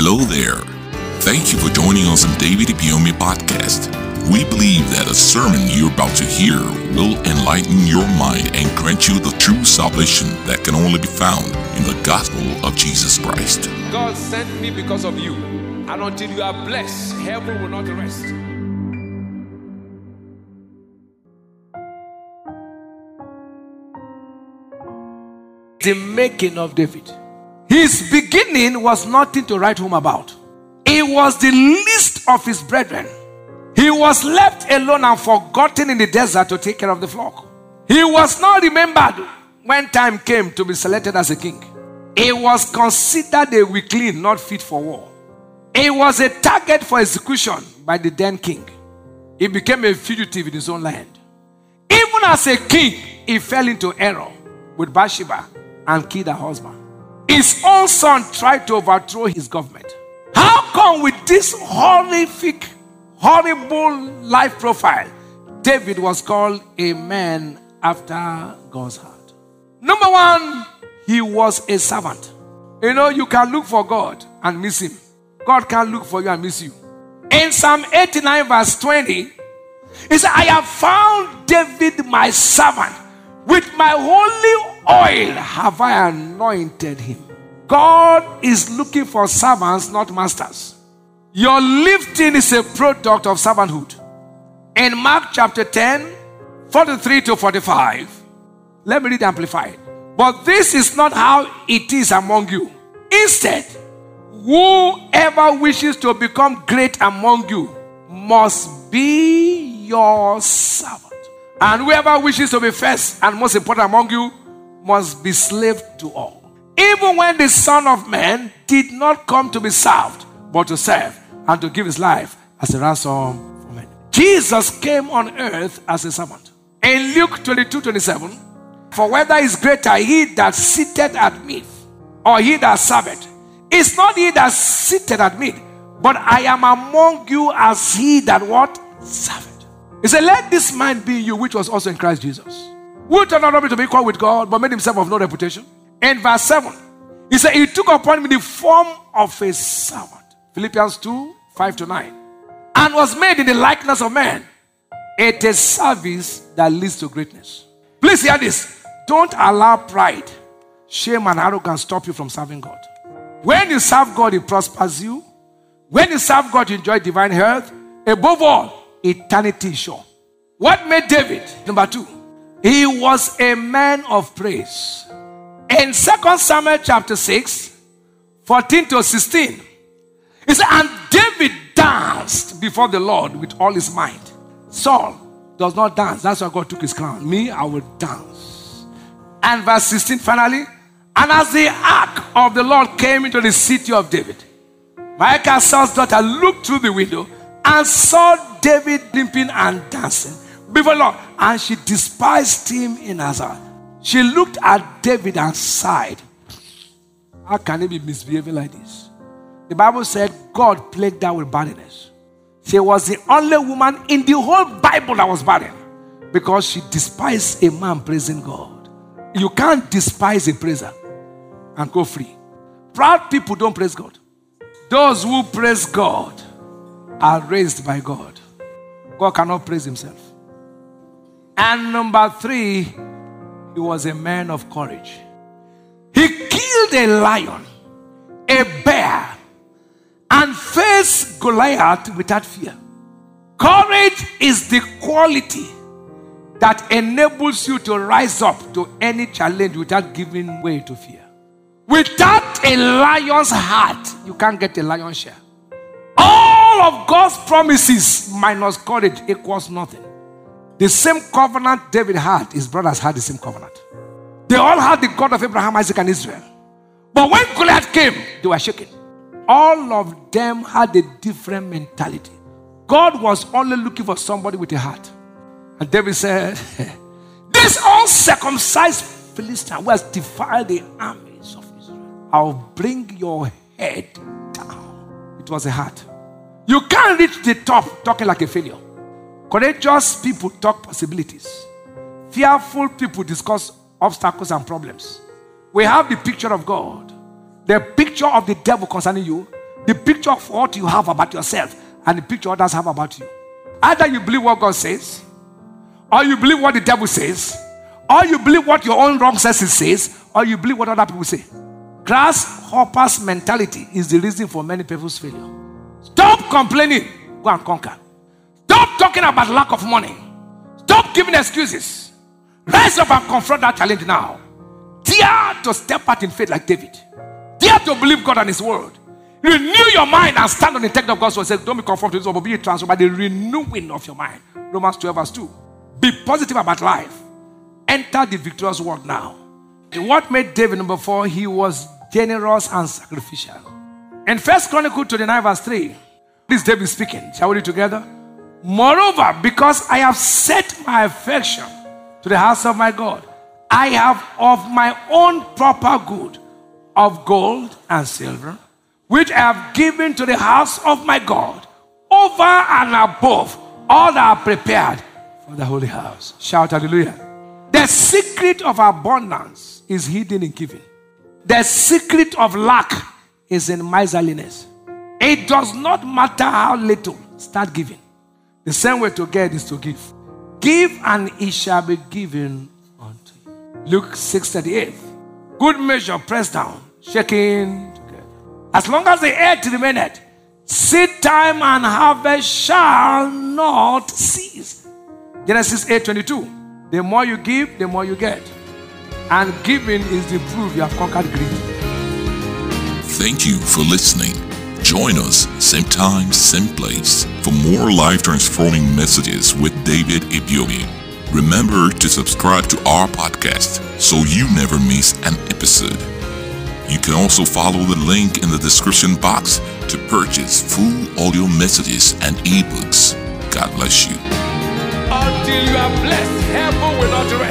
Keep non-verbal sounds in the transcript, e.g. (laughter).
Hello there. Thank you for joining us on David Ibiyeomie podcast. We believe that a sermon you're about to hear will enlighten your mind and grant you the true salvation that can only be found in the gospel of Jesus Christ. God sent me because of you. And until you are blessed, heaven will not rest. The making of David. His beginning was nothing to write home about. He was the least of his brethren. He was left alone and forgotten in the desert to take care of the flock. He was not remembered when time came to be selected as a king. He was considered a weakling, not fit for war. He was a target for execution by the then king. He became a fugitive in his own land. Even as a king, he fell into error with Bathsheba and killed her husband. His own son tried to overthrow his government. How come with this horrific, horrible life profile, David was called a man after God's heart? Number one, he was a servant. You know, you can look for God and miss him. God can look for you and miss you. In Psalm 89, verse 20, he said, I have found David my servant. With my holy oil have I anointed him. God is looking for servants, not masters. Your lifting is a product of servanthood. In Mark chapter 10, 43 to 45, let me read Amplified. But this is not how it is among you. Instead, whoever wishes to become great among you must be your servant. And whoever wishes to be first and most important among you must be slave to all. Even when the Son of Man did not come to be served, but to serve and to give his life as a ransom for men. Jesus came on earth as a servant. In Luke 22 27, for whether is greater he that sitteth at meat or he that serveth, it's not he that sitteth at meat, but I am among you as he that what? Serveth. He said, Let this mind be you, which was also in Christ Jesus. Who turned not to be equal with God, but made himself of no reputation. And verse 7, he said, He took upon me the form of a servant. Philippians 2 5 to 9. And was made in the likeness of man. It is service that leads to greatness. Please hear this. Don't allow pride, shame, and arrogance stop you from serving God. When you serve God, He prospers you. When you serve God, you enjoy divine health. Above all, eternity is sure. What made David? Number two, he was a man of praise. In 2 Samuel chapter 6, 14 to 16, he said, And David danced before the Lord with all his might. Saul does not dance. That's why God took his crown. Me, I will dance. And verse 16, finally, and as the ark of the Lord came into the city of David, Michal, Saul's daughter, looked through the window and saw David limping and dancing before Lord. And she despised him in her. She looked at David and sighed. How can he be misbehaving like this? The Bible said God plagued her with barrenness. She was the only woman in the whole Bible that was barren because she despised a man praising God. You can't despise a praiser and go free. Proud people don't praise God. Those who praise God are raised by God. God cannot praise himself. And number three, he was a man of courage. He killed a lion, a bear, and faced Goliath without fear. Courage is the quality that enables you to rise up to any challenge without giving way to fear. Without a lion's heart, you can't get a lion's share. All of God's promises minus courage equals nothing. The same covenant David had, his brothers had the same covenant. They all had the God of Abraham, Isaac, and Israel. But when Goliath came, they were shaken. All of them had a different mentality. God was only looking for somebody with a heart. And David said, (laughs) This uncircumcised Philistine who has defied the armies of Israel, I'll bring your head down. It was a heart. You can't reach the top talking like a failure. Courageous people talk possibilities. Fearful people discuss obstacles and problems. We have the picture of God, the picture of the devil concerning you, The picture of what you have about yourself and the picture others have about you. Either you believe what God says, or you believe what the devil says, or you believe what your own wrong senses says, or you believe what other people say. Grasshoppers mentality is the reason for many people's failure. Stop complaining, go and conquer. Talking about lack of money. Stop giving excuses. Rise up and confront that challenge now. Dare to step out in faith like David. Dare to believe God and His word. Renew your mind and stand on the text of God's word. Say, don't be conformed to this but be transformed by the renewing of your mind. Romans 12, verse 2. Be positive about life. Enter the victorious world now. What made David number four? He was generous and sacrificial. In First Chronicle 29, verse 3, this David speaking. Shall we read together? Moreover, because I have set my affection to the house of my God, I have of my own proper good of gold and silver which I have given to the house of my God, over and above all that are prepared for the holy house. Shout hallelujah. The secret of abundance is hidden in giving. The secret of lack is in miserliness. It does not matter how little, start giving. The same way to get is to give. Give and it shall be given unto you. Luke 6:38. Good measure, pressed down, shaking together. as long as the earth remaineth, seed time and harvest shall not cease. Genesis 8:22. The more you give, the more you get. And giving is the proof you have conquered greed. Thank you for listening. Join us same time, same place for more life transforming messages with David Ibiyeomie. Remember to subscribe to our podcast so you never miss an episode. You can also follow the link in the description box to purchase full audio messages and ebooks. God bless you. Until you are blessed, heaven will not rest.